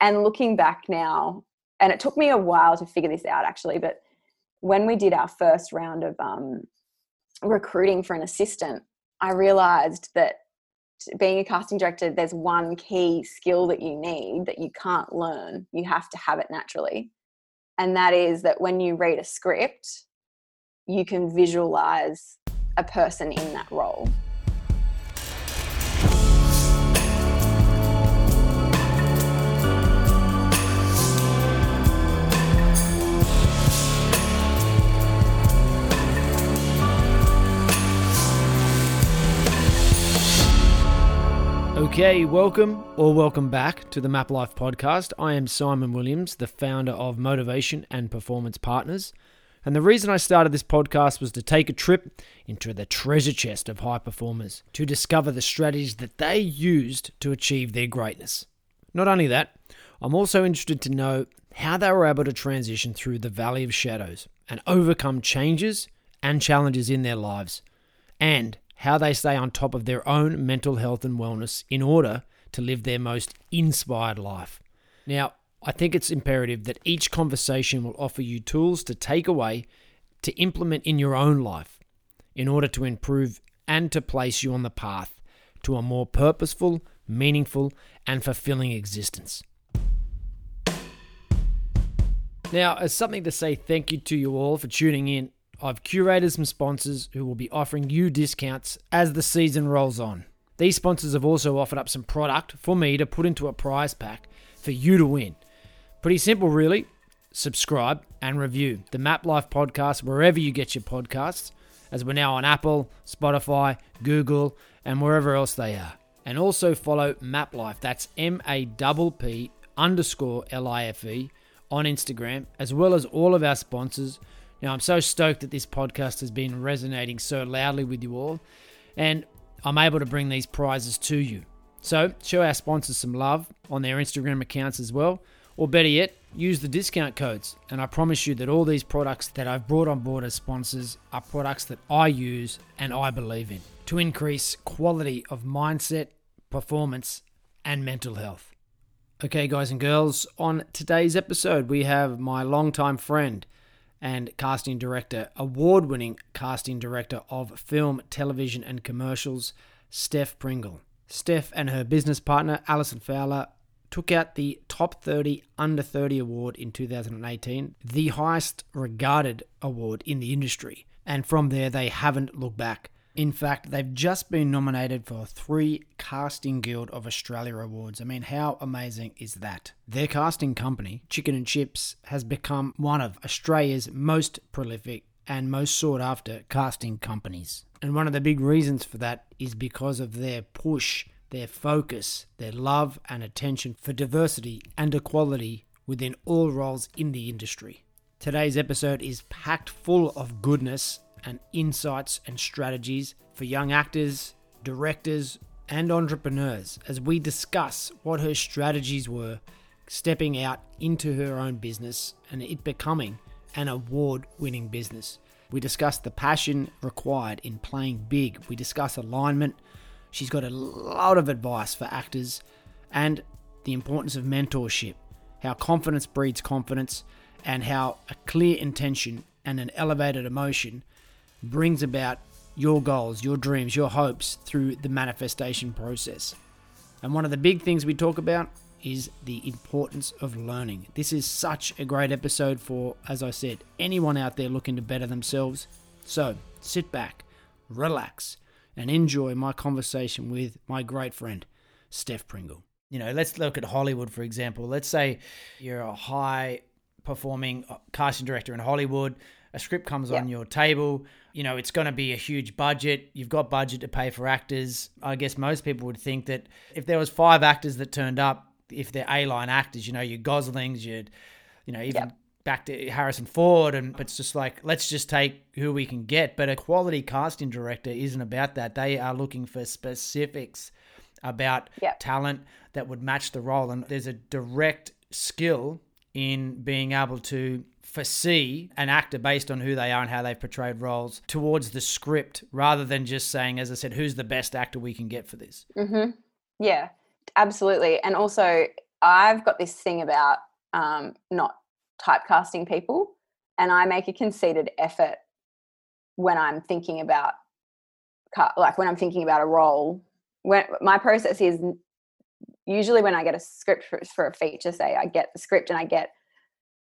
And looking back now, and it took me a while to figure this out actually, but when we did our first round of um, recruiting for an assistant, I realized that being a casting director, there's one key skill that you need that you can't learn. You have to have it naturally. And that is that when you read a script, you can visualize a person in that role. Okay, welcome or welcome back to the Map Life podcast. I am Simon Williams, the founder of Motivation and Performance Partners. And the reason I started this podcast was to take a trip into the treasure chest of high performers to discover the strategies that they used to achieve their greatness. Not only that, I'm also interested to know how they were able to transition through the valley of shadows and overcome changes and challenges in their lives, and how they stay on top of their own mental health and wellness in order to live their most inspired life. Now, I think it's imperative that each conversation will offer you tools to take away to implement in your own life in order to improve and to place you on the path to a more purposeful, meaningful, and fulfilling existence. Now, as something to say thank you to you all for tuning in I've curated some sponsors who will be offering you discounts as the season rolls on. These sponsors have also offered up some product for me to put into a prize pack for you to win. Pretty simple, really. Subscribe and review the Map Life podcast wherever you get your podcasts, as we're now on Apple, Spotify, Google, and wherever else they are. And also follow Map Life, that's M A P underscore L I F E, on Instagram, as well as all of our sponsors now, I'm so stoked that this podcast has been resonating so loudly with you all, and I'm able to bring these prizes to you. So, show our sponsors some love on their Instagram accounts as well, or better yet, use the discount codes. And I promise you that all these products that I've brought on board as sponsors are products that I use and I believe in to increase quality of mindset, performance, and mental health. Okay, guys and girls, on today's episode, we have my longtime friend and casting director, award winning casting director of film, television, and commercials, Steph Pringle. Steph and her business partner, Alison Fowler, took out the Top 30 Under 30 award in 2018, the highest regarded award in the industry. And from there, they haven't looked back. In fact, they've just been nominated for three Casting Guild of Australia awards. I mean, how amazing is that? Their casting company, Chicken and Chips, has become one of Australia's most prolific and most sought after casting companies. And one of the big reasons for that is because of their push, their focus, their love and attention for diversity and equality within all roles in the industry. Today's episode is packed full of goodness and insights and strategies for young actors, directors, and entrepreneurs as we discuss what her strategies were stepping out into her own business and it becoming an award winning business. We discuss the passion required in playing big. We discuss alignment. She's got a lot of advice for actors and the importance of mentorship, how confidence breeds confidence, and how a clear intention and an elevated emotion brings about your goals, your dreams, your hopes through the manifestation process. And one of the big things we talk about is the importance of learning. This is such a great episode for, as I said, anyone out there looking to better themselves. So sit back, relax, and enjoy my conversation with my great friend, Steph Pringle. You know, let's look at Hollywood, for example. Let's say you're a high performing uh, casting director in Hollywood a script comes yep. on your table, you know, it's going to be a huge budget. You've got budget to pay for actors. I guess most people would think that if there was five actors that turned up, if they're A-line actors, you know, your Goslings, you'd, you know, even yep. back to Harrison Ford, and it's just like let's just take who we can get. But a quality casting director isn't about that. They are looking for specifics about yep. talent that would match the role, and there's a direct skill in being able to foresee an actor based on who they are and how they've portrayed roles towards the script rather than just saying, as I said, who's the best actor we can get for this. Mm-hmm. Yeah, absolutely. And also, I've got this thing about um, not typecasting people, and I make a conceited effort when I'm thinking about, like when I'm thinking about a role. When my process is usually when I get a script for, for a feature, say I get the script and I get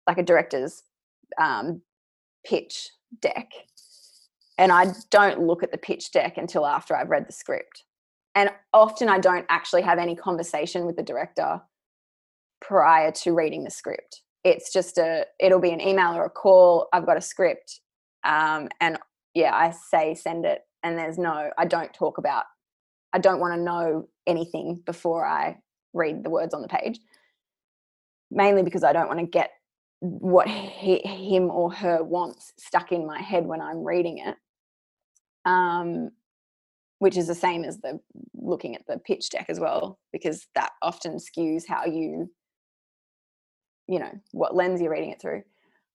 like a director's um, pitch deck, and I don't look at the pitch deck until after I've read the script. And often I don't actually have any conversation with the director prior to reading the script. It's just a, it'll be an email or a call. I've got a script. Um, and yeah, I say send it. And there's no, I don't talk about, I don't want to know anything before I read the words on the page. Mainly because I don't want to get what he, him or her wants stuck in my head when I'm reading it. Um, which is the same as the looking at the pitch deck as well, because that often skews how you you know what lens you're reading it through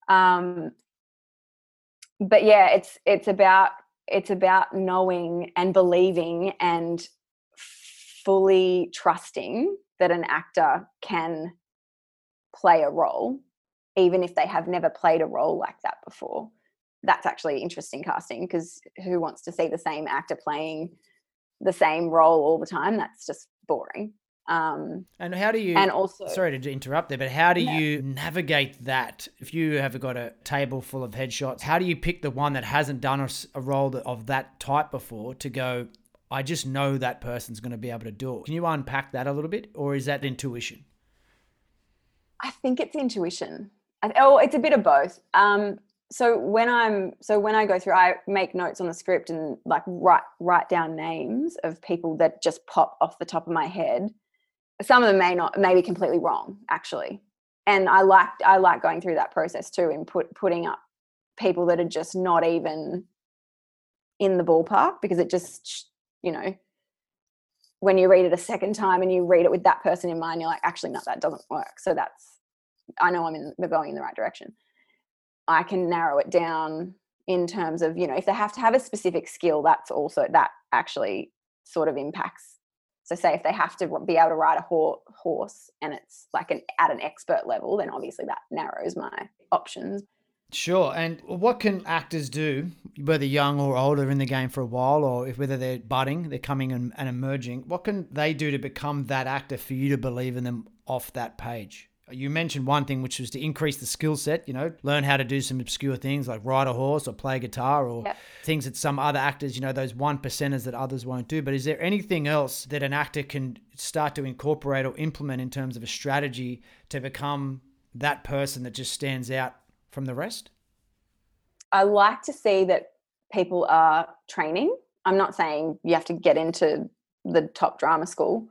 um but yeah it's it's about it's about knowing and believing and fully trusting that an actor can play a role even if they have never played a role like that before that's actually interesting casting because who wants to see the same actor playing the same role all the time that's just boring um, and how do you? And also, sorry to interrupt there, but how do yeah. you navigate that? If you have got a table full of headshots, how do you pick the one that hasn't done a, a role of that type before to go? I just know that person's going to be able to do it. Can you unpack that a little bit, or is that intuition? I think it's intuition. Oh, it's a bit of both. Um, so when I'm so when I go through, I make notes on the script and like write write down names of people that just pop off the top of my head. Some of them may not may be completely wrong actually. And i like i like going through that process too and put putting up people that are just not even in the ballpark because it just you know when you read it a second time and you read it with that person in mind you're like actually no that doesn't work. So that's i know i'm in we're going in the right direction i can narrow it down in terms of you know if they have to have a specific skill that's also that actually sort of impacts so, say if they have to be able to ride a horse and it's like an at an expert level, then obviously that narrows my options. Sure. And what can actors do, whether young or older in the game for a while, or if whether they're budding, they're coming and, and emerging, what can they do to become that actor for you to believe in them off that page? You mentioned one thing, which was to increase the skill set, you know, learn how to do some obscure things like ride a horse or play guitar or yep. things that some other actors, you know, those one percenters that others won't do. But is there anything else that an actor can start to incorporate or implement in terms of a strategy to become that person that just stands out from the rest? I like to see that people are training. I'm not saying you have to get into the top drama school.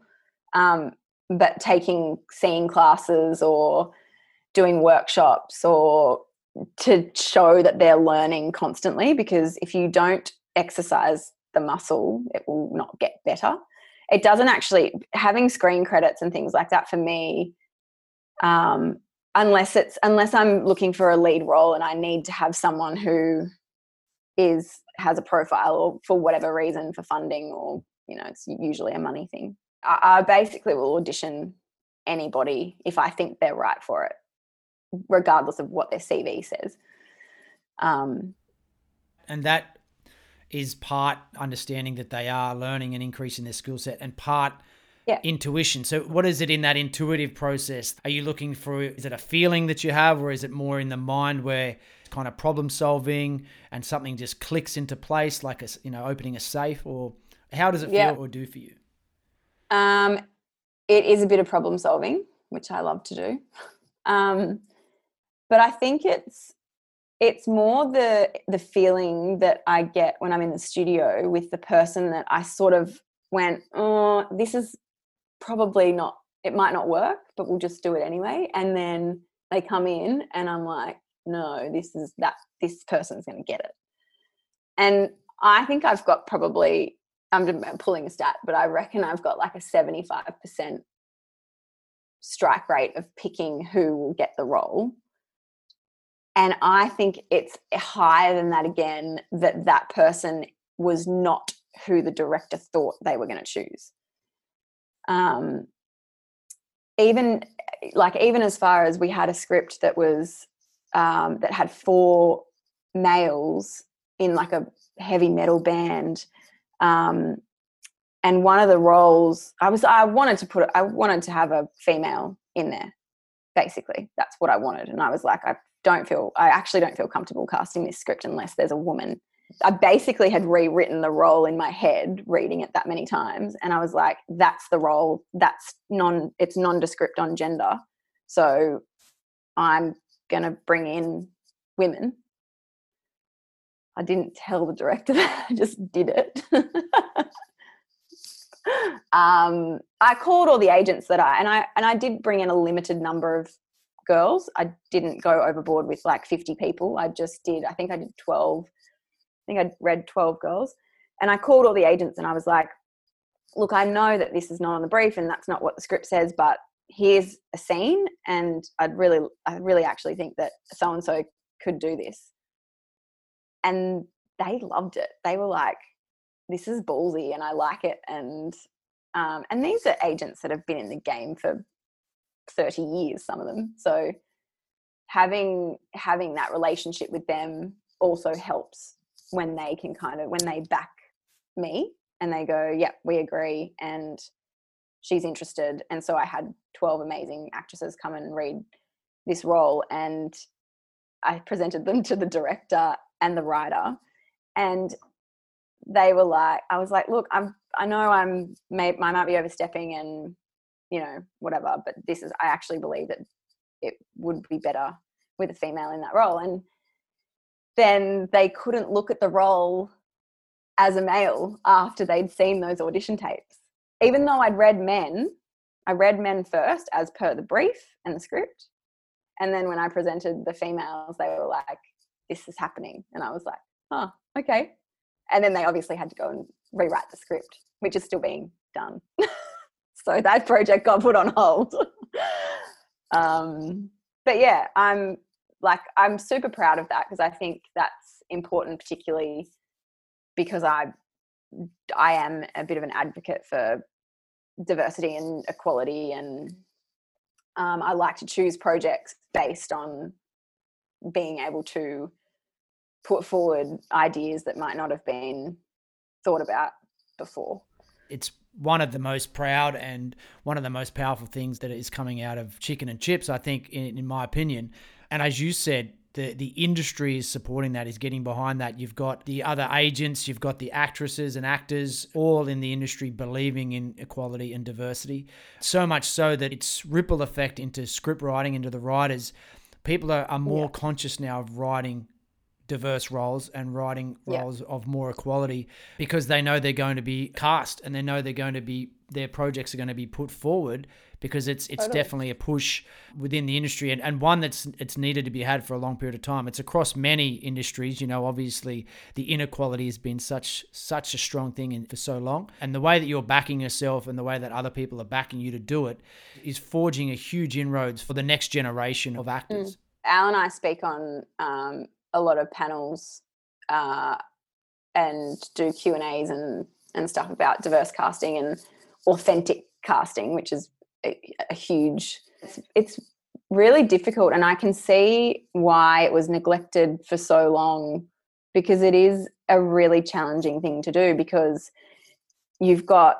Um, but taking seeing classes or doing workshops or to show that they're learning constantly because if you don't exercise the muscle it will not get better. It doesn't actually having screen credits and things like that for me um, unless it's unless i'm looking for a lead role and i need to have someone who is has a profile or for whatever reason for funding or you know it's usually a money thing I, basically will audition anybody if I think they're right for it, regardless of what their CV says. Um, and that is part understanding that they are learning and increasing their skill set, and part yeah. intuition. So, what is it in that intuitive process? Are you looking for? Is it a feeling that you have, or is it more in the mind where it's kind of problem solving and something just clicks into place, like a you know opening a safe, or how does it feel yeah. or do for you? Um, it is a bit of problem solving, which I love to do. Um, but I think it's it's more the the feeling that I get when I'm in the studio with the person that I sort of went, oh, this is probably not. It might not work, but we'll just do it anyway. And then they come in, and I'm like, no, this is that. This person's going to get it. And I think I've got probably I'm pulling a stat, but I reckon I've got like a 75% strike rate of picking who will get the role. And I think it's higher than that again, that that person was not who the director thought they were going to choose. Um, even like even as far as we had a script that was um, that had four males in like a heavy metal band um, and one of the roles i was i wanted to put i wanted to have a female in there basically. That's what i wanted. And i was like i don't feel i actually don't feel comfortable casting this script unless there's a woman. I basically had rewritten the role in my head reading it that many times. And i was like that's the role. That's non it's nondescript on gender. So i'm going to bring in women i didn't tell the director that i just did it um, I called all the agents that I and I and I did bring in a limited number of girls. I didn't go overboard with like 50 people. I just did. I think I did 12. I think I read 12 girls, and I called all the agents and I was like, "Look, I know that this is not on the brief and that's not what the script says, but here's a scene, and I'd really, I really actually think that so and so could do this." And they loved it. They were like, this is ballsy and I like it. And um, and these are agents that have been in the game for 30 years, some of them. So having having that relationship with them also helps when they can kind of when they back me and they go, Yep, we agree and she's interested. And so I had 12 amazing actresses come and read this role and I presented them to the director and the writer. And they were like, I was like, look, I'm, I know I'm, may, I might be overstepping and, you know, whatever, but this is, I actually believe that it would be better with a female in that role. And then they couldn't look at the role as a male after they'd seen those audition tapes. Even though I'd read men, I read men first as per the brief and the script. And then when I presented the females, they were like, this is happening. And I was like, oh, okay and then they obviously had to go and rewrite the script which is still being done so that project got put on hold um, but yeah i'm like i'm super proud of that because i think that's important particularly because i i am a bit of an advocate for diversity and equality and um, i like to choose projects based on being able to put forward ideas that might not have been thought about before. It's one of the most proud and one of the most powerful things that is coming out of chicken and chips, I think, in, in my opinion. And as you said, the, the industry is supporting that, is getting behind that. You've got the other agents, you've got the actresses and actors, all in the industry believing in equality and diversity. So much so that it's ripple effect into script writing, into the writers. People are, are more yeah. conscious now of writing diverse roles and writing roles yeah. of more equality because they know they're going to be cast and they know they're going to be their projects are going to be put forward because it's it's totally. definitely a push within the industry and, and one that's it's needed to be had for a long period of time. It's across many industries. You know, obviously the inequality has been such such a strong thing in, for so long. And the way that you're backing yourself and the way that other people are backing you to do it is forging a huge inroads for the next generation of actors. Mm. Al and I speak on um, a lot of panels uh, and do Q and A's and and stuff about diverse casting and authentic casting, which is a, a huge. It's, it's really difficult, and I can see why it was neglected for so long because it is a really challenging thing to do because you've got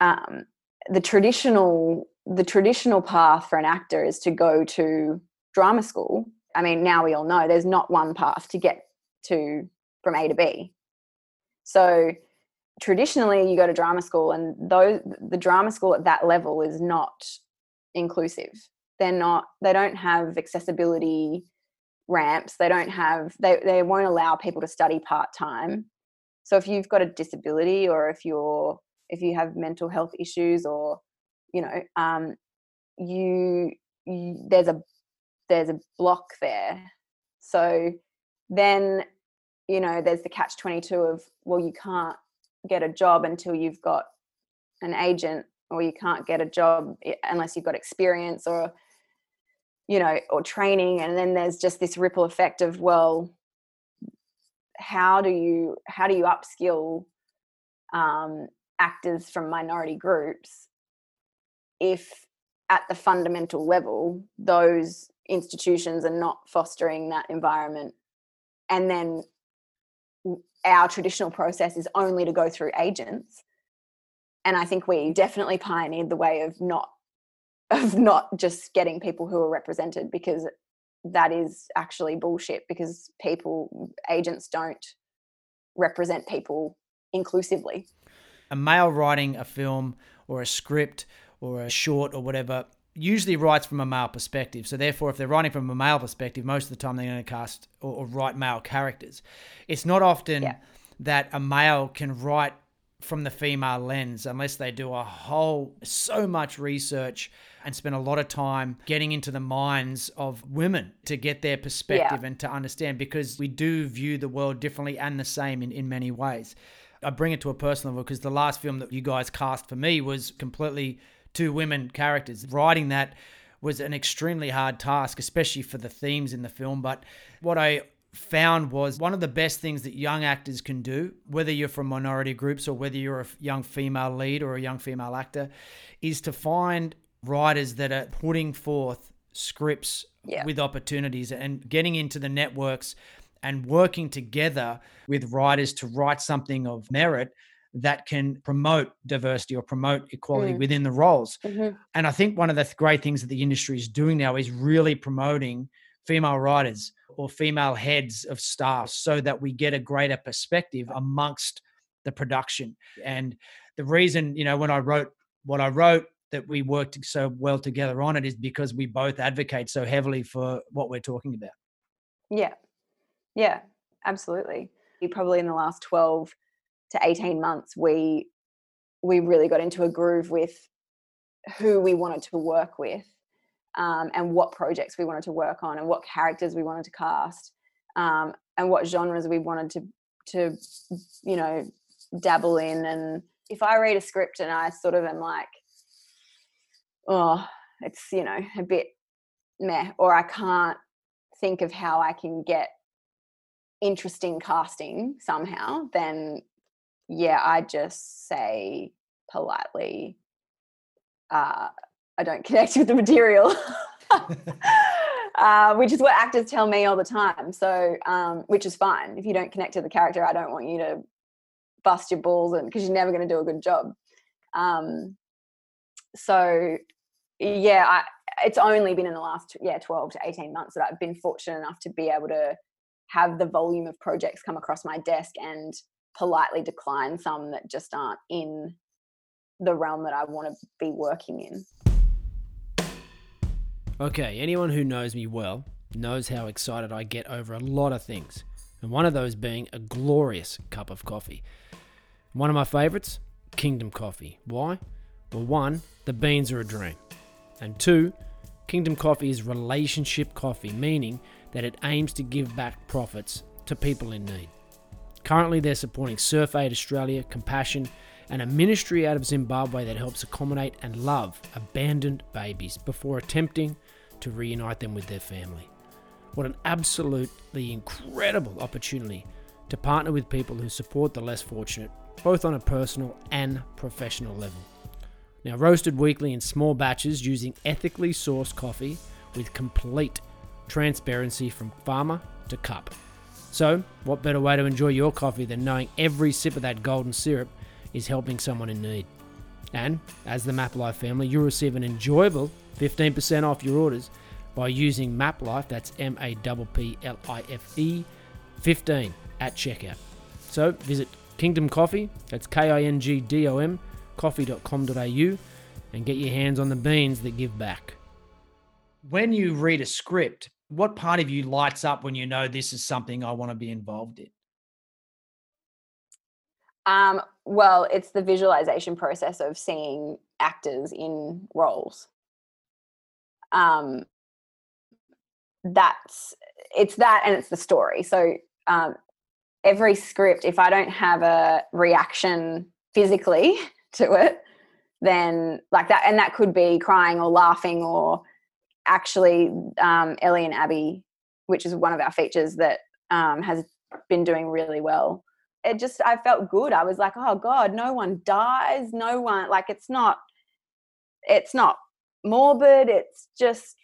um, the traditional the traditional path for an actor is to go to drama school I mean, now we all know there's not one path to get to from A to B. So traditionally, you go to drama school, and those the drama school at that level is not inclusive. They're not. They don't have accessibility ramps. They don't have. They they won't allow people to study part time. So if you've got a disability, or if you're if you have mental health issues, or you know, um, you, you there's a there's a block there. So then, you know, there's the catch 22 of, well, you can't get a job until you've got an agent, or you can't get a job unless you've got experience or, you know, or training. And then there's just this ripple effect of, well, how do you how do you upskill um, actors from minority groups if at the fundamental level, those institutions are not fostering that environment. And then our traditional process is only to go through agents. And I think we definitely pioneered the way of not of not just getting people who are represented because that is actually bullshit because people agents don't represent people inclusively a male writing a film or a script or a short or whatever usually writes from a male perspective. So therefore, if they're writing from a male perspective, most of the time they're going to cast or, or write male characters. It's not often yeah. that a male can write from the female lens unless they do a whole so much research and spend a lot of time getting into the minds of women to get their perspective yeah. and to understand because we do view the world differently and the same in, in many ways. I bring it to a personal level because the last film that you guys cast for me was completely two women characters. Writing that was an extremely hard task, especially for the themes in the film. But what I found was one of the best things that young actors can do, whether you're from minority groups or whether you're a young female lead or a young female actor, is to find writers that are putting forth scripts yeah. with opportunities and getting into the networks and working together with writers to write something of merit that can promote diversity or promote equality mm. within the roles. Mm-hmm. And I think one of the great things that the industry is doing now is really promoting female writers or female heads of staff so that we get a greater perspective amongst the production. And the reason, you know, when I wrote what I wrote, that we worked so well together on it is because we both advocate so heavily for what we're talking about. Yeah. Yeah, absolutely. You probably in the last 12 to 18 months, we we really got into a groove with who we wanted to work with um, and what projects we wanted to work on and what characters we wanted to cast um, and what genres we wanted to to you know dabble in and if i read a script and i sort of am like oh it's you know a bit meh or i can't think of how i can get interesting casting somehow, then yeah, I just say politely, uh, I don't connect with the material. uh, which is what actors tell me all the time. So, um, which is fine. If you don't connect to the character, I don't want you to bust your balls and because you're never going to do a good job. Um, so, yeah, I, it's only been in the last yeah 12 to 18 months that I've been fortunate enough to be able to have the volume of projects come across my desk and politely decline some that just aren't in the realm that I want to be working in. Okay, anyone who knows me well knows how excited I get over a lot of things, and one of those being a glorious cup of coffee. One of my favorites, Kingdom Coffee. Why? Well, one, the beans are a dream, and two, Kingdom Coffee is relationship coffee, meaning that it aims to give back profits to people in need. Currently, they're supporting Surf Aid Australia, Compassion, and a ministry out of Zimbabwe that helps accommodate and love abandoned babies before attempting to reunite them with their family. What an absolutely incredible opportunity to partner with people who support the less fortunate, both on a personal and professional level. Now, roasted weekly in small batches using ethically sourced coffee with complete transparency from farmer to cup. So, what better way to enjoy your coffee than knowing every sip of that golden syrup is helping someone in need? And as the MapLife family, you'll receive an enjoyable 15% off your orders by using MapLife, that's M A P P L I F E 15 at checkout. So visit Kingdom Coffee, that's K I N G D O M, coffee.com.au, and get your hands on the beans that give back. When you read a script, what part of you lights up when you know this is something I want to be involved in? Um, well, it's the visualization process of seeing actors in roles. Um, that's it's that and it's the story. So um, every script, if I don't have a reaction physically to it, then like that, and that could be crying or laughing or actually um, Ellie and Abbie, which is one of our features that um, has been doing really well. It just I felt good. I was like, oh God, no one dies, no one like it's not it's not morbid. It's just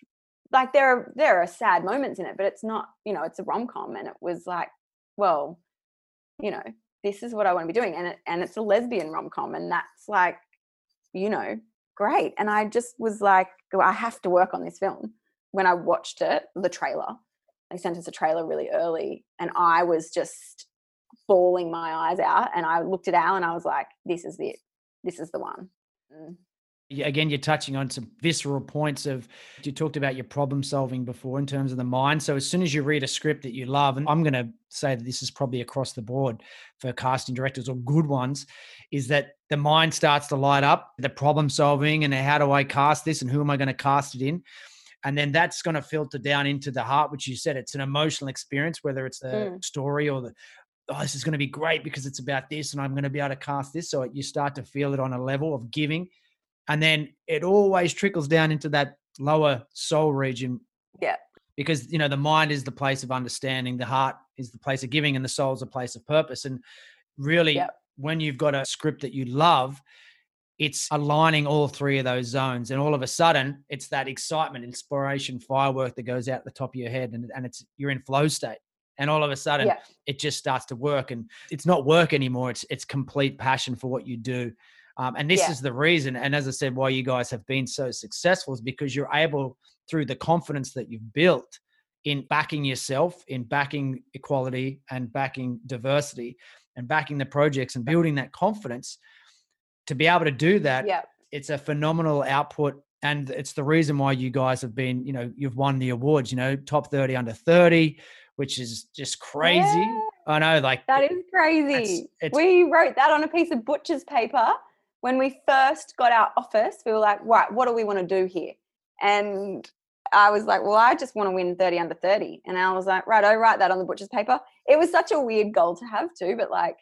like there are there are sad moments in it, but it's not, you know, it's a rom com and it was like, well, you know, this is what I want to be doing. And it and it's a lesbian rom com and that's like, you know, great. And I just was like, I have to work on this film. When I watched it, the trailer, they sent us a trailer really early, and I was just bawling my eyes out. And I looked at Al and I was like, this is it. This is the one. Mm again you're touching on some visceral points of you talked about your problem solving before in terms of the mind so as soon as you read a script that you love and i'm going to say that this is probably across the board for casting directors or good ones is that the mind starts to light up the problem solving and how do i cast this and who am i going to cast it in and then that's going to filter down into the heart which you said it's an emotional experience whether it's the mm. story or the oh, this is going to be great because it's about this and I'm going to be able to cast this. So you start to feel it on a level of giving and then it always trickles down into that lower soul region yeah because you know the mind is the place of understanding the heart is the place of giving and the soul is a place of purpose and really yeah. When you've got a script that you love it's aligning all three of those zones and all of a sudden it's that excitement inspiration firework that goes out the top of your head and, and it's you're in flow state and all of a sudden yeah. it just starts to work and it's not work anymore it's it's complete passion for what you do um, and this yeah. is the reason. And as I said, why you guys have been so successful is because you're able, through the confidence that you've built in backing yourself, in backing equality and backing diversity and backing the projects and building that confidence to be able to do that. Yeah. It's a phenomenal output. And it's the reason why you guys have been, you know, you've won the awards, you know, top 30 under 30, which is just crazy. Yeah. I know, like that is crazy. It's, it's, we wrote that on a piece of butcher's paper when we first got our office, we were like, right, what do we want to do here? And I was like, well, I just want to win 30 under 30. And I was like, right, I write that on the butcher's paper. It was such a weird goal to have too, but like,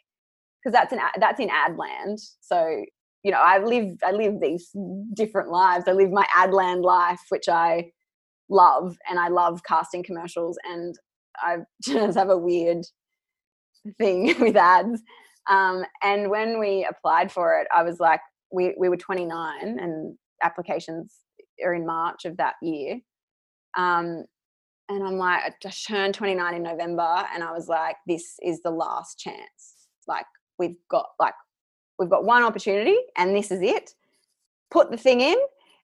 because that's in that's in ad land. So, you know, I live I live these different lives. I live my ad land life, which I love, and I love casting commercials, and I just have a weird thing with ads. Um, and when we applied for it, I was like, we, we were 29 and applications are in March of that year. Um, and I'm like, I just turned 29 in November and I was like, this is the last chance. Like we've got like, we've got one opportunity and this is it. Put the thing in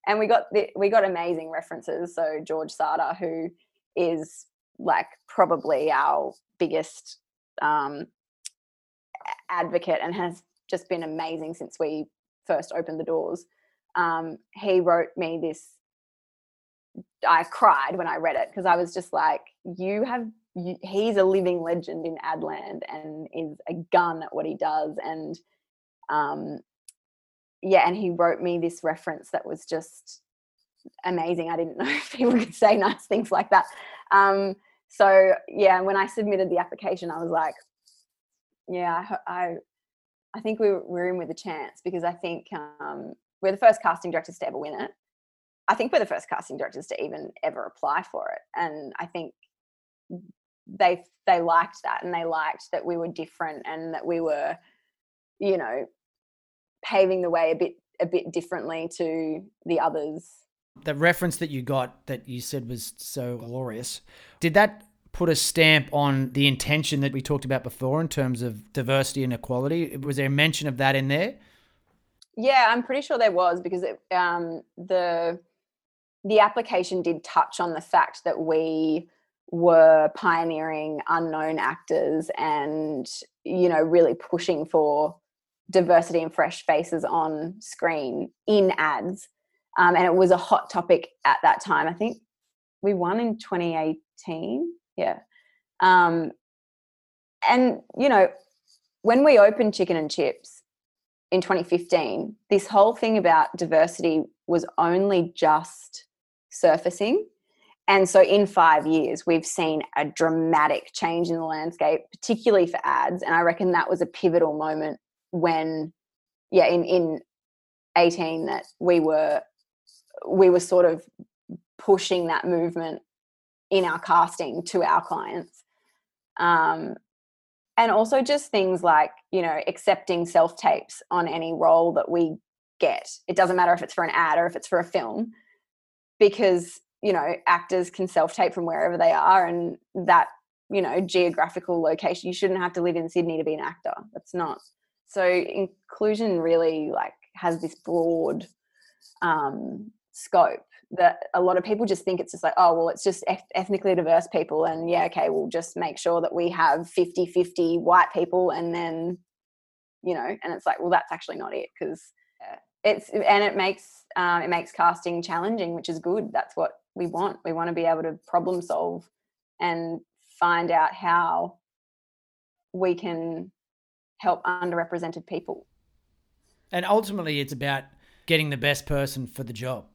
and we got the, we got amazing references. So George Sada, who is like probably our biggest um, advocate and has just been amazing since we first opened the doors. Um, he wrote me this. I cried when I read it because I was just like, "You have." You, he's a living legend in Adland and is a gun at what he does. And um, yeah, and he wrote me this reference that was just amazing. I didn't know if people could say nice things like that. Um, so yeah, when I submitted the application, I was like, yeah, I, I think we we're in with a chance because I think um, we're the first casting directors to ever win it. I think we're the first casting directors to even ever apply for it, and I think they they liked that and they liked that we were different and that we were, you know, paving the way a bit a bit differently to the others. The reference that you got that you said was so glorious. Did that put a stamp on the intention that we talked about before in terms of diversity and equality? Was there a mention of that in there? Yeah, I'm pretty sure there was because it, um, the the application did touch on the fact that we were pioneering unknown actors and you know really pushing for diversity and fresh faces on screen in ads. Um, and it was a hot topic at that time. I think we won in 2018 yeah. Um and you know when we opened chicken and chips in 2015 this whole thing about diversity was only just surfacing and so in 5 years we've seen a dramatic change in the landscape particularly for ads and i reckon that was a pivotal moment when yeah in in 18 that we were we were sort of pushing that movement in our casting to our clients. Um, and also just things like, you know, accepting self tapes on any role that we get. It doesn't matter if it's for an ad or if it's for a film. Because you know actors can self tape from wherever they are and that you know geographical location you shouldn't have to live in sydney to be an actor. That's not so inclusion really like has this broad um, scope that a lot of people just think it's just like oh well it's just ethnically diverse people and yeah okay we'll just make sure that we have 50 50 white people and then you know and it's like well that's actually not it because it's and it makes um, it makes casting challenging which is good that's what we want we want to be able to problem solve and find out how we can help underrepresented people and ultimately it's about getting the best person for the job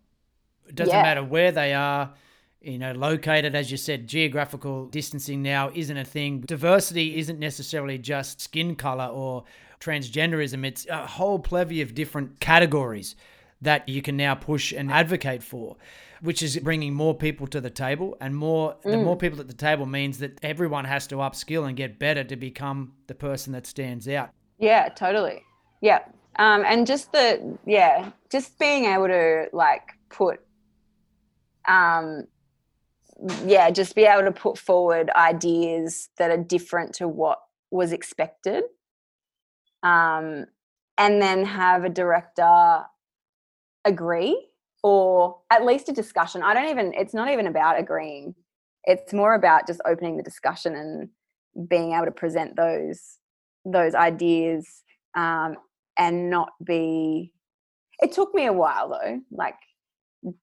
it doesn't yeah. matter where they are, you know, located, as you said, geographical distancing now isn't a thing. Diversity isn't necessarily just skin color or transgenderism, it's a whole plevy of different categories that you can now push and advocate for which is bringing more people to the table and more mm. the more people at the table means that everyone has to upskill and get better to become the person that stands out yeah totally yeah um, and just the yeah just being able to like put um, yeah, just be able to put forward ideas that are different to what was expected. Um, and then have a director agree or at least a discussion. I don't even, it's not even about agreeing. It's more about just opening the discussion and being able to present those those ideas um, and not be it took me a while though like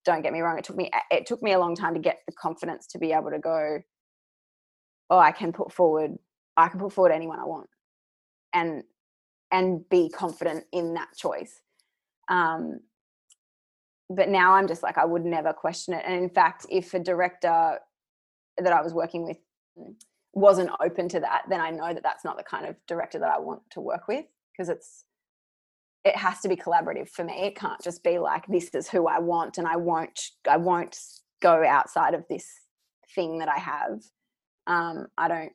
don't get me wrong it took me it took me a long time to get the confidence to be able to go oh i can put forward i can put forward anyone i want and and be confident in that choice. Um but now i'm just like i would never question it and in fact if a director that i was working with wasn't open to that then i know that that's not the kind of director that i want to work with because it's it has to be collaborative for me. It can't just be like this is who i want and i won't i won't go outside of this thing that i have. Um i don't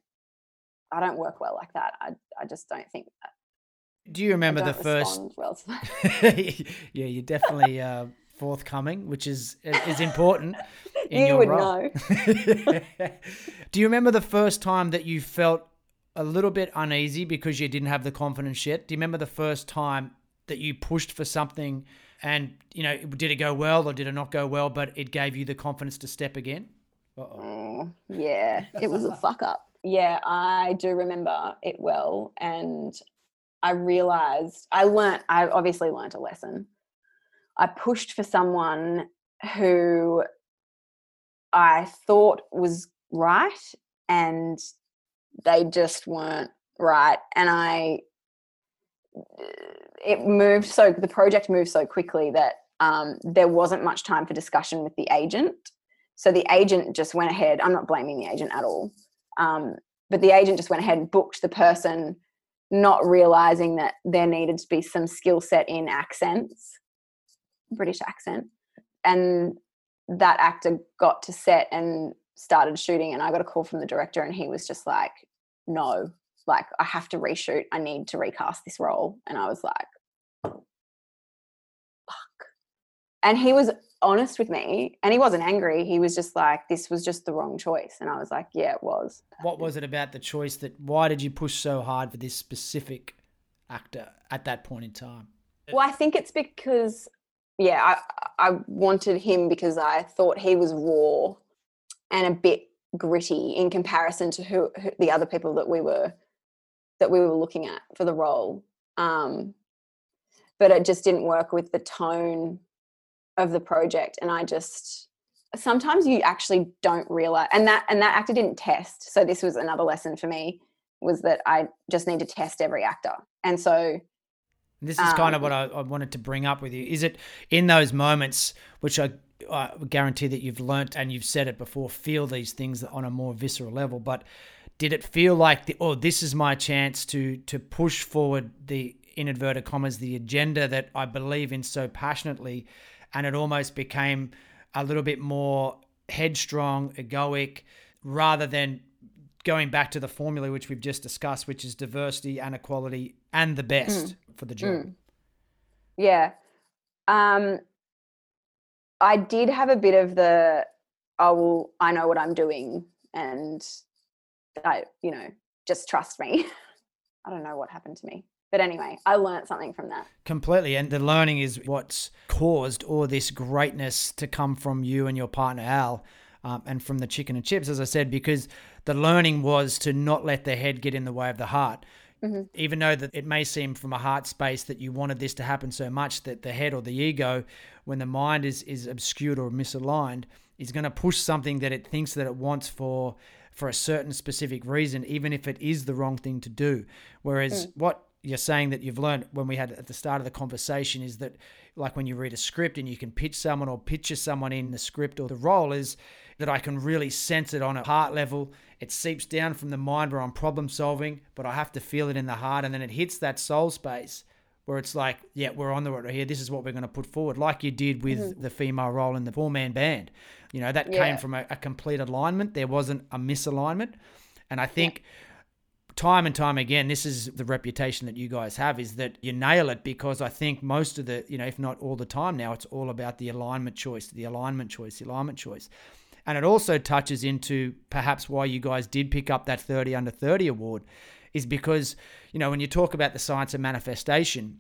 i don't work well like that. I i just don't think that do you remember the first well yeah you're definitely uh forthcoming which is is important in you would role. know. Do you remember the first time that you felt a little bit uneasy because you didn't have the confidence yet? Do you remember the first time that you pushed for something and you know did it go well or did it not go well but it gave you the confidence to step again? Oh yeah it was a fuck up. Yeah i do remember it well and i realized i learnt i obviously learnt a lesson i pushed for someone who i thought was right and they just weren't right and i it moved so the project moved so quickly that um, there wasn't much time for discussion with the agent. So the agent just went ahead. I'm not blaming the agent at all, um, but the agent just went ahead and booked the person, not realizing that there needed to be some skill set in accents, British accent, and that actor got to set and started shooting. And I got a call from the director, and he was just like, "No, like I have to reshoot. I need to recast this role. And I was like, fuck. And he was honest with me and he wasn't angry. He was just like, this was just the wrong choice. And I was like, yeah, it was. What was it about the choice that why did you push so hard for this specific actor at that point in time? Well, I think it's because, yeah, I, I wanted him because I thought he was raw and a bit gritty in comparison to who, who the other people that we were that we were looking at for the role. Um, but it just didn't work with the tone of the project. And I just sometimes you actually don't realize and that and that actor didn't test. So this was another lesson for me was that I just need to test every actor. And so this is um, kind of what I, I, wanted to bring up with you. Is it in those moments, which I, I guarantee that you've learnt and you've said it before, feel these things on a more visceral level, but did it feel like the, oh this is my chance to to push forward the in inverted commas the agenda that I believe in so passionately and it almost became a little bit more headstrong egoic rather than going back to the formula which we've just discussed which is diversity and equality and the best mm. for the job mm. yeah um I did have a bit of the, oh, well, I know what I'm doing and I, you know, just trust me. I don't know what happened to me. But anyway, I learned something from that. Completely. And the learning is what's caused all this greatness to come from you and your partner, Al, um, and from the chicken and chips, as I said, because the learning was to not let the head get in the way of the heart. Mm-hmm. Even though that it may seem from a heart space that you wanted this to happen so much that the head or the ego, when the mind is is obscured or misaligned, is going to push something that it thinks that it wants for for a certain specific reason, even if it is the wrong thing to do. Whereas mm. what you're saying that you've learned when we had at the start of the conversation is that like when you read a script and you can pitch someone or picture someone in the script or the role is that I can really sense it on a heart level. It seeps down from the mind where I'm problem solving, but I have to feel it in the heart and then it hits that soul space where it's like, yeah, we're on the road here. This is what we're going to put forward, like you did with mm-hmm. the female role in the four man band. You know, that yeah. came from a, a, complete alignment. There wasn't a misalignment. And I think yeah. Time and time again, this is the reputation that you guys have is that you nail it because I think most of the, you know, if not all the time now, it's all about the alignment choice, the alignment choice, the alignment choice. And it also touches into perhaps why you guys did pick up that 30 under 30 award is because, you know, when you talk about the science of manifestation,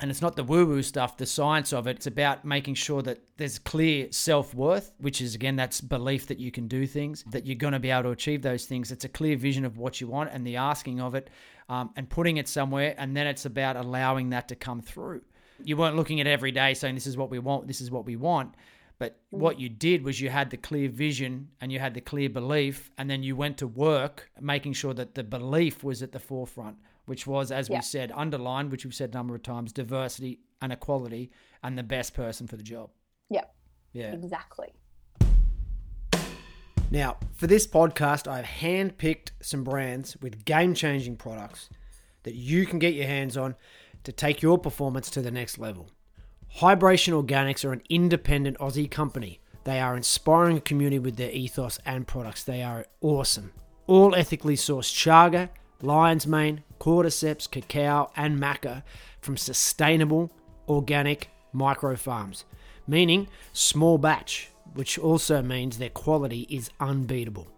and it's not the woo woo stuff, the science of it. It's about making sure that there's clear self worth, which is again, that's belief that you can do things, that you're going to be able to achieve those things. It's a clear vision of what you want and the asking of it um, and putting it somewhere. And then it's about allowing that to come through. You weren't looking at every day saying, this is what we want, this is what we want. But mm. what you did was you had the clear vision and you had the clear belief, and then you went to work making sure that the belief was at the forefront, which was, as yeah. we said, underlined, which we've said a number of times, diversity and equality and the best person for the job. Yeah. Yeah. Exactly. Now, for this podcast, I've handpicked some brands with game changing products that you can get your hands on to take your performance to the next level. Highbration Organics are an independent Aussie company. They are inspiring a community with their ethos and products. They are awesome. All ethically sourced chaga, lion's mane, cordyceps, cacao, and maca from sustainable organic micro farms, meaning small batch, which also means their quality is unbeatable.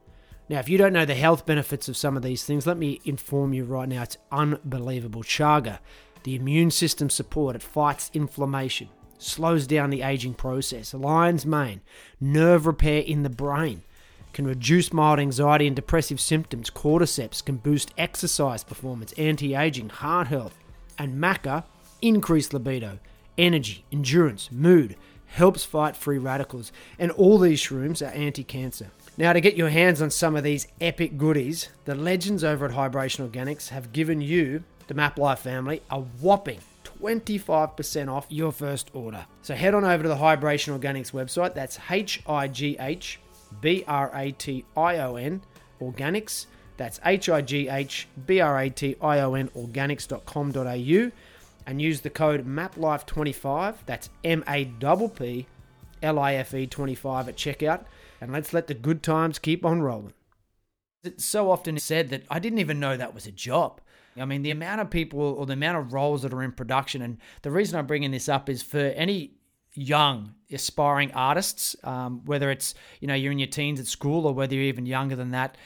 Now, if you don't know the health benefits of some of these things, let me inform you right now it's unbelievable. Chaga the immune system support, it fights inflammation, slows down the aging process. Lion's mane, nerve repair in the brain, can reduce mild anxiety and depressive symptoms. Cordyceps can boost exercise performance, anti aging, heart health. And maca, increase libido, energy, endurance, mood, helps fight free radicals. And all these shrooms are anti cancer. Now, to get your hands on some of these epic goodies, the legends over at Highbration Organics have given you the Map Life family a whopping 25% off your first order. So head on over to the Highbration Organics website. That's H I G H B R A T I O N Organics. That's H I G H B R A T I O N organics.com.au and use the code MAPLIFE25. That's M A P L I F E 25 at checkout. And let's let the good times keep on rolling. It's so often said that I didn't even know that was a job. I mean, the amount of people or the amount of roles that are in production, and the reason I'm bringing this up is for any young aspiring artists, um, whether it's you know you're in your teens at school or whether you're even younger than that.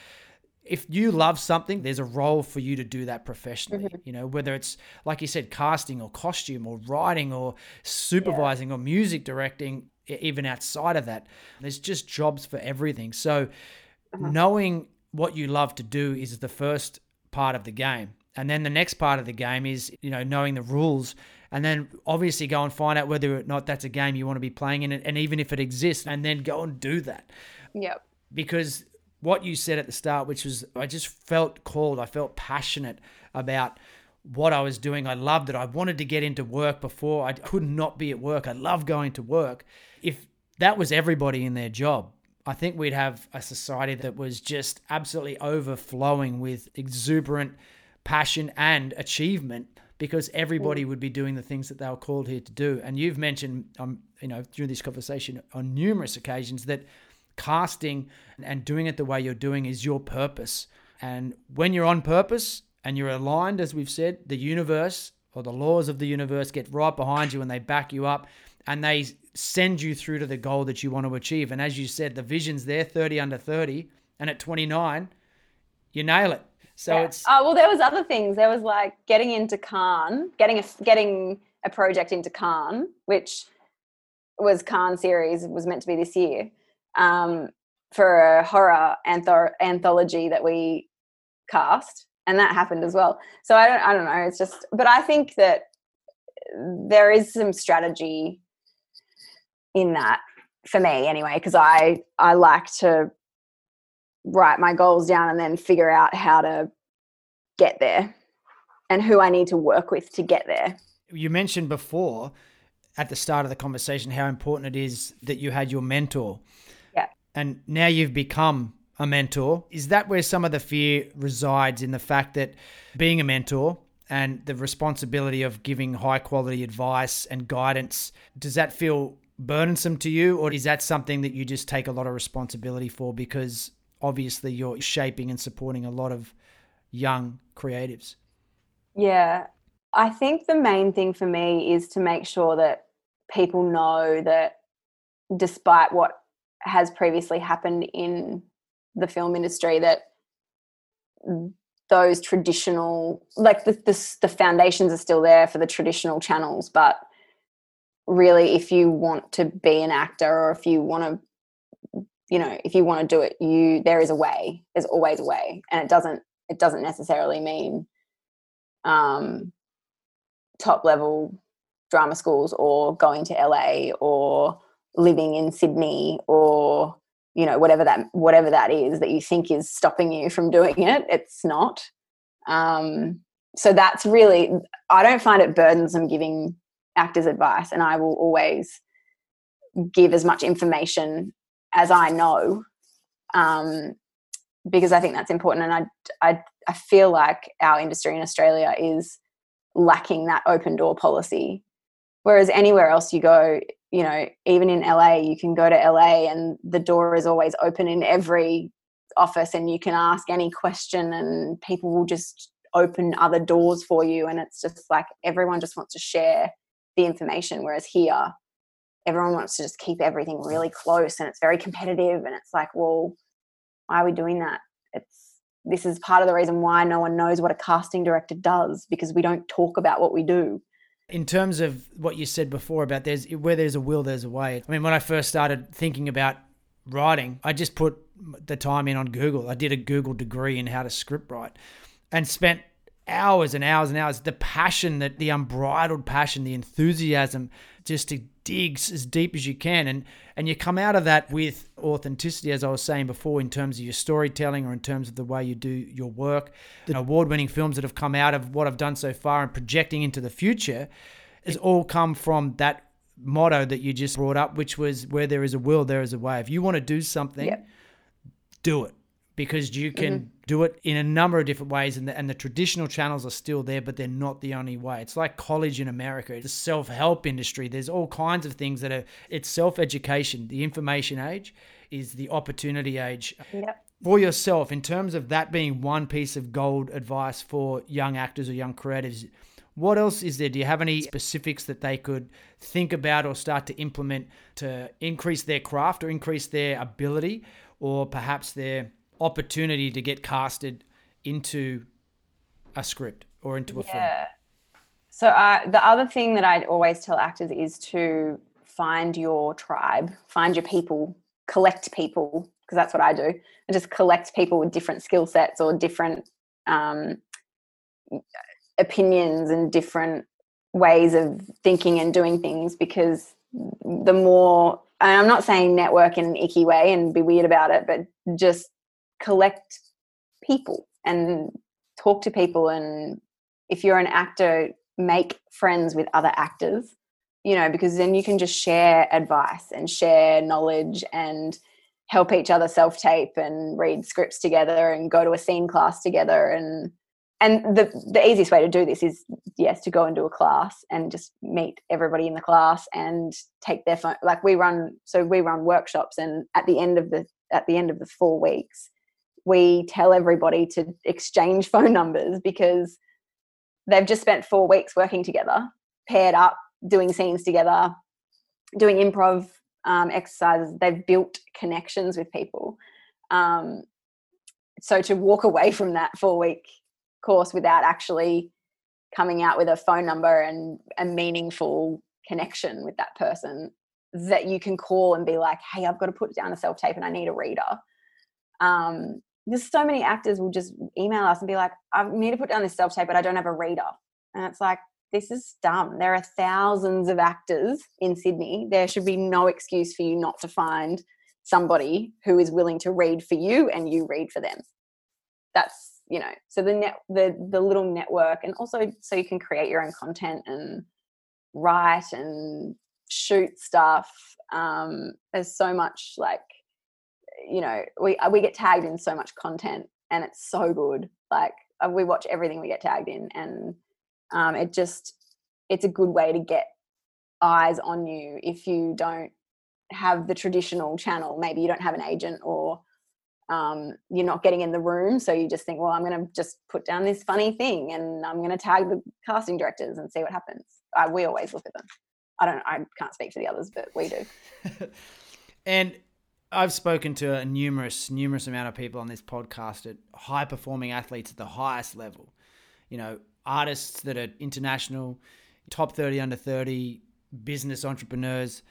If you love something, there's a role for you to do that professionally. Mm-hmm. You know, whether it's like you said, casting or costume or writing or supervising yeah. or music directing, even outside of that, there's just jobs for everything. So, uh-huh. knowing what you love to do is the first part of the game. And then the next part of the game is, you know, knowing the rules and then obviously go and find out whether or not that's a game you want to be playing in it and even if it exists and then go and do that. Yep. Because what you said at the start, which was I just felt called, I felt passionate about what I was doing. I loved it. I wanted to get into work before. I could not be at work. I love going to work. If that was everybody in their job, I think we'd have a society that was just absolutely overflowing with exuberant passion and achievement because everybody would be doing the things that they were called here to do. And you've mentioned, um, you know, during this conversation on numerous occasions that casting and doing it the way you're doing is your purpose. And when you're on purpose and you're aligned, as we've said, the universe or the laws of the universe get right behind you and they back you up and they send you through to the goal that you want to achieve. And as you said, the vision's there, 30 under 30, and at 29, you nail it. So yeah. it's oh well, there was other things. There was like getting into Cannes, getting a getting a project into Cannes, which was Cannes series was meant to be this year um, for a horror antho- anthology that we cast, and that happened as well. So I don't I don't know. It's just, but I think that there is some strategy in that for me anyway because I I like to write my goals down and then figure out how to get there and who I need to work with to get there. You mentioned before at the start of the conversation how important it is that you had your mentor. Yeah. And now you've become a mentor. Is that where some of the fear resides in the fact that being a mentor and the responsibility of giving high quality advice and guidance, does that feel burdensome to you or is that something that you just take a lot of responsibility for because obviously you're shaping and supporting a lot of young creatives? Yeah. I think the main thing for me is to make sure that people know that despite what has previously happened in the film industry that those traditional like the, the, the foundations are still there for the traditional channels but really if you want to be an actor or if you want to you know if you want to do it you there is a way there's always a way and it doesn't it doesn't necessarily mean um top level drama schools or going to LA or living in Sydney or you know whatever that whatever that is that you think is stopping you from doing it it's not. Um so that's really i don't find it burdensome giving actors advice and i will always give as much information as I know, um, because I think that's important. And I, I, I feel like our industry in Australia is lacking that open door policy. Whereas anywhere else you go, you know, even in LA, you can go to LA and the door is always open in every office and you can ask any question and people will just open other doors for you. And it's just like everyone just wants to share the information. Whereas here, everyone wants to just keep everything really close and it's very competitive and it's like well why are we doing that? It's this is part of the reason why no one knows what a casting director does because we don't talk about what we do. In terms of what you said before about there's where there's a will there's a way. I mean when i first started thinking about writing i just put the time in on google. I did a google degree in how to script write and spent hours and hours and hours. The passion that the unbridled passion the enthusiasm just to dig as deep as you can. And and you come out of that with authenticity as I was saying before in terms of your storytelling or in terms of the way you do your work. The award-winning films that have come out of what I've done so far and projecting into the future has all come from that motto that you just brought up which was where there is a will there is a way. If you want to do something yep. do it because you can mm-hmm. do it in a number of different ways and the, and the traditional channels are still there but they're not the only way it's like college in america the self-help industry there's all kinds of things that are it's self-education the information age is the opportunity age yep. for yourself in terms of that being one piece of gold advice for young actors or young creatives what else is there? Do you have any specifics that they could think about or start to implement to increase their craft or increase their ability or perhaps their opportunity to get casted into a script or into a yeah. film. So uh, the other thing that I always tell actors is to find your tribe, find your people, collect people because that's what I do. I just collect people with different skill sets or different um, opinions and different ways of thinking and doing things because the more I'm not saying network in an icky way and be weird about it, but just collect people and talk to people. And if you're an actor make friends with other actors you know because then you can just share advice and share knowledge and help each other self tape and read scripts together and go to a scene class together. And and the the easiest way to do this is yes to go and do a class and just meet everybody in the class and take their phone like we run so we run workshops and at the end of the at the end of the four weeks we tell everybody to exchange phone numbers because they've just spent four weeks working together, paired up, doing scenes together, doing improv um, exercises, they've built connections with people. Um, so to walk away from that four week course without actually coming out with a phone number and a meaningful connection with that person that you can call and be like, hey, I've got to put down a self tape and I need a reader. Um, there's so many actors will just email us and be like, I need to put down this self tape, but I don't have a reader. And it's like, this is dumb. There are thousands of actors in Sydney. There should be no excuse for you not to find somebody who is willing to read for you and you read for them. That's, you know, so the net the the little network and also so you can create your own content and write and shoot stuff. Um, there's so much like you know we we get tagged in so much content and it's so good like uh, we watch everything we get tagged in and um, it just it's a good way to get eyes on you if you don't have the traditional channel. Maybe you don't have an agent or um, you're not getting in the room so you just think well i'm going to just put down this funny thing and i'm going to tag the casting directors and see what happens. Uh, we always look at them. I don't i can't speak for the others but we do. And I've spoken to a numerous, numerous amount of people on this podcast at high performing athletes at the highest level. You know, artists that are international, top 30 under 30, business entrepreneurs.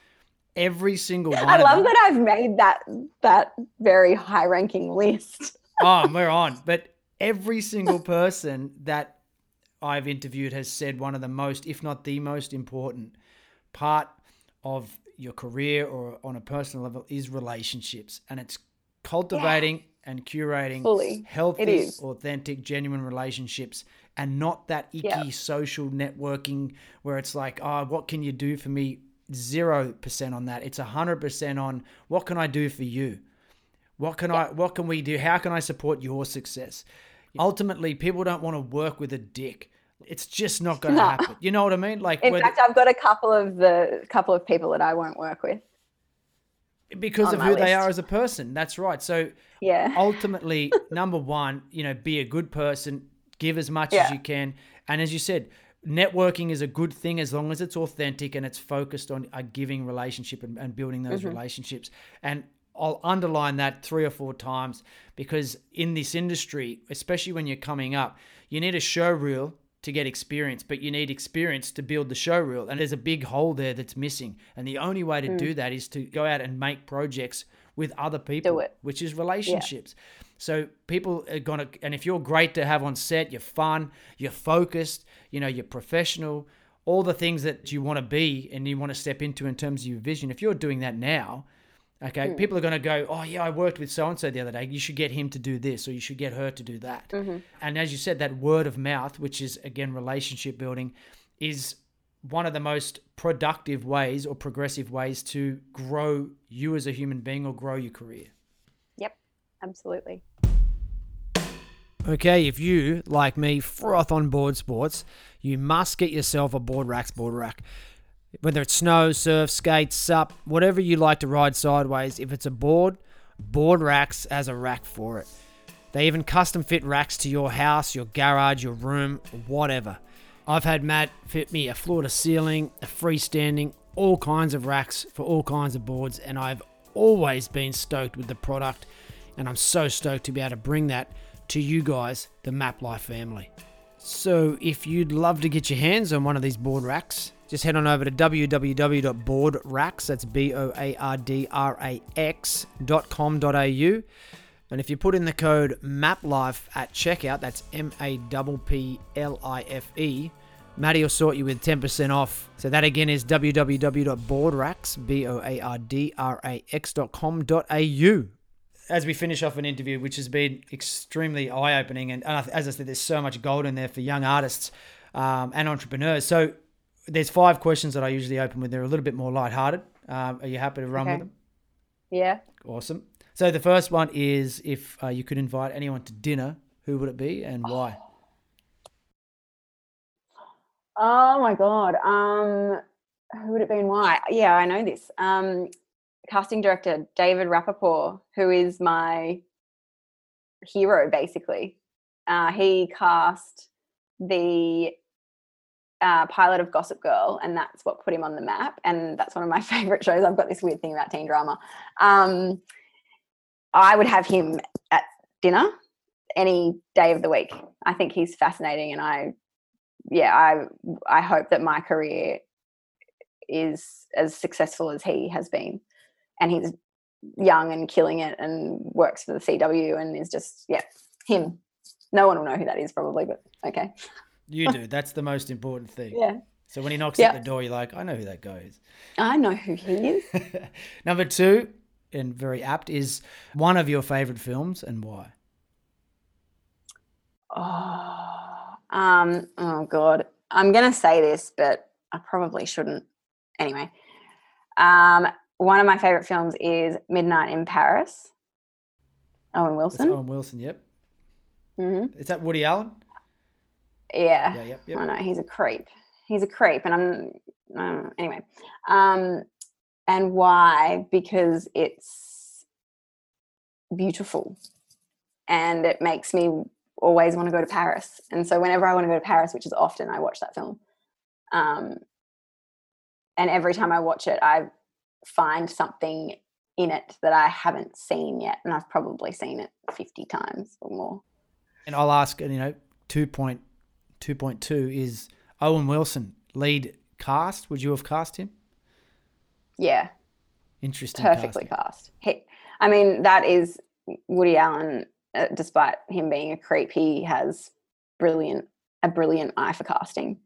Every single one. I love that I've made that that very high ranking list. oh, we're on. But every single person that I've interviewed has said one of the most, if not the most important part of your career or on a personal level is relationships and it's cultivating yeah. and curating Fully. healthy authentic genuine relationships and not that icky yep. social networking where it's like oh what can you do for me 0% on that it's 100% on what can i do for you what can yep. i what can we do how can i support your success ultimately people don't want to work with a dick it's just not going to no. happen. You know what I mean? Like, in fact, I've got a couple of the couple of people that I won't work with because of who list. they are as a person. That's right. So, yeah, ultimately, number one, you know, be a good person, give as much yeah. as you can, and as you said, networking is a good thing as long as it's authentic and it's focused on a giving relationship and, and building those mm-hmm. relationships. And I'll underline that three or four times because in this industry, especially when you're coming up, you need a show reel to get experience, but you need experience to build the show reel. And there's a big hole there that's missing. And the only way to mm. do that is to go out and make projects with other people, which is relationships. Yeah. So people are gonna, and if you're great to have on set, you're fun, you're focused, you know, you're professional, all the things that you want to be and you want to step into in terms of your vision. If you're doing that now, Okay, mm. people are going to go, oh yeah, I worked with so and so the other day. You should get him to do this, or you should get her to do that. Mm-hmm. And as you said, that word of mouth, which is again relationship building, is one of the most productive ways or progressive ways to grow you as a human being or grow your career. Yep, absolutely. Okay, if you, like me, froth on board sports, you must get yourself a Boardrax board rack. Whether it's snow, surf, skate, sup, whatever you like to ride sideways, if it's a board, Boardrax has a rack for it. They even custom fit racks to your house, your garage, your room, whatever. I've had Matt fit me a floor to ceiling, a freestanding, all kinds of racks for all kinds of boards, and I've always been stoked with the product, and I'm so stoked to be able to bring that to you guys, the Map Life family. So, if you'd love to get your hands on one of these board racks, just head on over to www.boardrax, that's B O A R D R A X.com.au. And if you put in the code MAPLIFE at checkout, that's M A P P L I F E, Maddie will sort you with 10% off. So that again is www.boardrax, B O A R D R A X.com.au. As we finish off an interview, which has been extremely eye opening, and, as I said, there's so much gold in there for young artists um, and entrepreneurs. So there's five questions that I usually open with. They're a little bit more lighthearted. Um, are you happy to run okay. with them? Yeah. Awesome. So the first one is if uh, you could invite anyone to dinner, who would it be and why? Oh my god. Um, who would it be and why? Yeah, I know this. Um, casting director David Rapaport, who is my hero, basically. Uh, he cast the uh, pilot of Gossip Girl, and that's what put him on the map. And that's one of my favorite shows. I've got this weird thing about teen drama. Um, I would have him at dinner any day of the week. I think he's fascinating, and I, yeah, I I hope that my career is as successful as he has been, and he's young and killing it, and works for the CW, and is just yeah him. No one will know who that is probably, but okay. You do. That's the most important thing. Yeah. So when he knocks Yep. at the door, you're like, I know who that guy is. I know who he is. Number two, and very apt, is one of your favorite films and why? Oh, um, oh God. I'm gonna say this, but I probably shouldn't. Anyway, um, one of my favorite films is Midnight in Paris. Owen That's Wilson. Owen Wilson. Yep. hmm Is that Woody Allen? Yeah. Yeah. Yep. Yep. I know he's a creep. He's a creep, and I'm um, anyway. Um, and why? Because it's beautiful, and it makes me always want to go to Paris. And so whenever I want to go to Paris, which is often, I watch that film. Um, and every time I watch it, I find something in it that I haven't seen yet, and I've probably seen it fifty times or more. And I'll ask, you know, 2.2.2 is Owen Wilson, lead cast. Would you have cast him? Yeah, Interesting. perfectly casting. cast. He, I mean, that is Woody Allen. Uh, despite him being a creep, he has brilliant a brilliant eye for casting.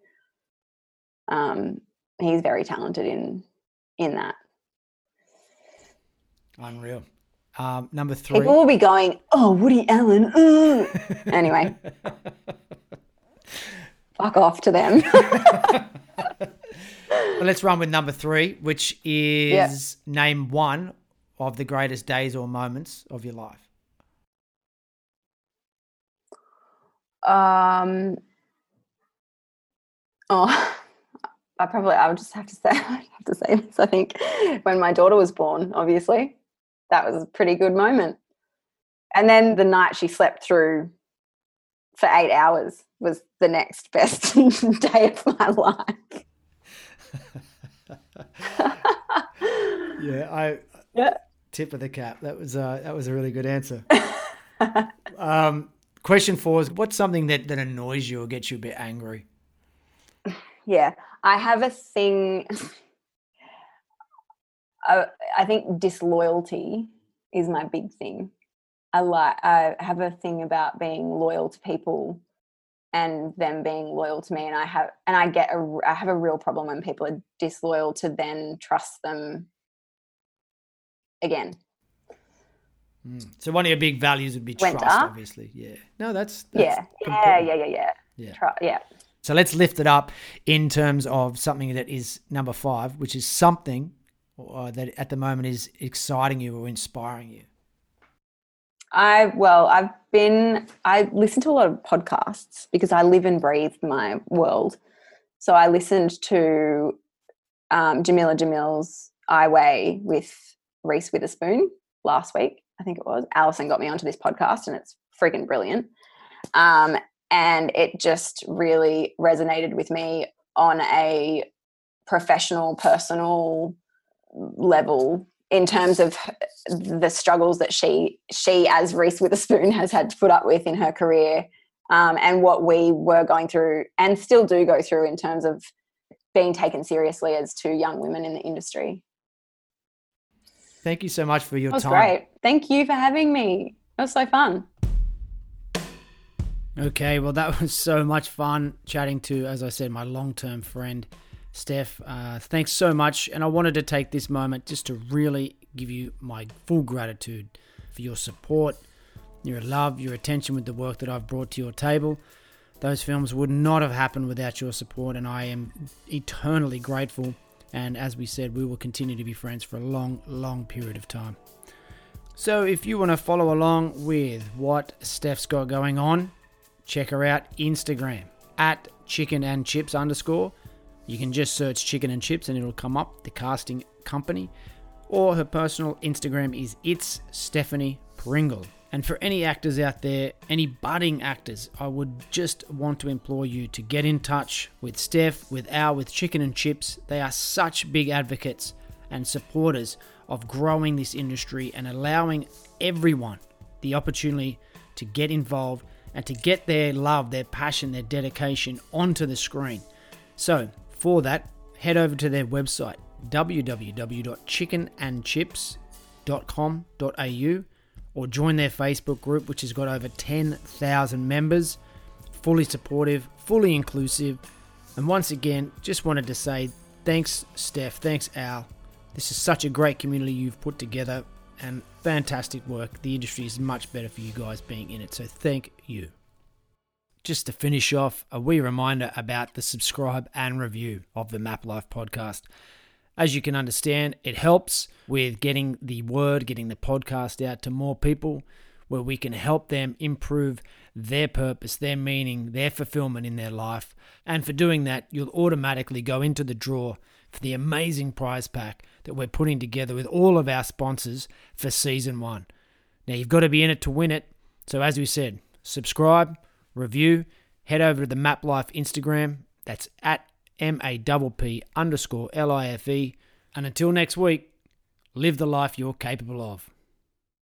Um, he's very talented in in that. Unreal. Um, number three. People will be going, "Oh, Woody Allen." ooh." anyway, fuck off to them. Well, let's run with number three, which is name one of the greatest days or moments of your life. um. Oh, I probably I would just have to say I have to say this. I think when my daughter was born, obviously, that was a pretty good moment. And then the night she slept through for eight hours was the next best day of my life. Yeah, I Yeah. tip of the cap. That was uh, that was a really good answer. um, question four is: What's something that that annoys you or gets you a bit angry? Yeah, I have a thing. I, I think disloyalty is my big thing. I like. I have a thing about being loyal to people, and them being loyal to me. And I have, and I get a, I have a real problem when people are disloyal to then trust them again. Mm. So one of your big values would be Went trust, up. obviously. Yeah. No, that's, that's Yeah, yeah, yeah, yeah, yeah. Yeah. Try, yeah. So let's lift it up in terms of something that is number five, which is something uh, that at the moment is exciting you or inspiring you. I well, I've been I listen to a lot of podcasts because I live and breathe my world. So I listened to um, Jameela Jamil's I Weigh with Reese Witherspoon last week. I think it was. Alison got me onto this podcast, and it's freaking brilliant. Um, and it just really resonated with me on a professional, personal level in terms of the struggles that she she as Reese Witherspoon has had to put up with in her career, um, and what we were going through and still do go through in terms of being taken seriously as two young women in the industry. Thank you so much for your It was time. great. Thank you for having me. It was so fun. Okay, well, that was so much fun chatting to, as I said, my long term friend, Steph. Uh, thanks so much. And I wanted to take this moment just to really give you my full gratitude for your support, your love, your attention with the work that I've brought to your table. Those films would not have happened without your support, and I am eternally grateful. And as we said, we will continue to be friends for a long, long period of time. So if you want to follow along with what Steph's got going on, check her out Instagram at chicken and chips underscore. You can just search chicken and chips and it'll come up, the casting company. Or her personal Instagram is it's Stephanie Pringle. And for any actors out there, any budding actors, I would just want to implore you to get in touch with Steph, with Al, with Chicken and Chips. They are such big advocates and supporters of growing this industry and allowing everyone the opportunity to get involved and to get their love, their passion, their dedication onto the screen. So, for that, head over to their website www.chickenandchips.com.au or join their Facebook group, which has got over 10,000 members. Fully supportive, fully inclusive. And once again, just wanted to say thanks, Steph. Thanks, Al. This is such a great community you've put together and fantastic work. The industry is much better for you guys being in it. So thank you. Just to finish off, a wee reminder about the subscribe and review of the Map Life podcast. As you can understand, it helps with getting the word, getting the podcast out to more people where we can help them improve their purpose, their meaning, their fulfillment in their life. And for doing that, you'll automatically go into the draw for the amazing prize pack that we're putting together with all of our sponsors for season one. Now, you've got to be in it to win it. So, as we said, subscribe, review, head over to the Map Life Instagram. That's at M A P underscore L I F E. And until next week, live the life you're capable of.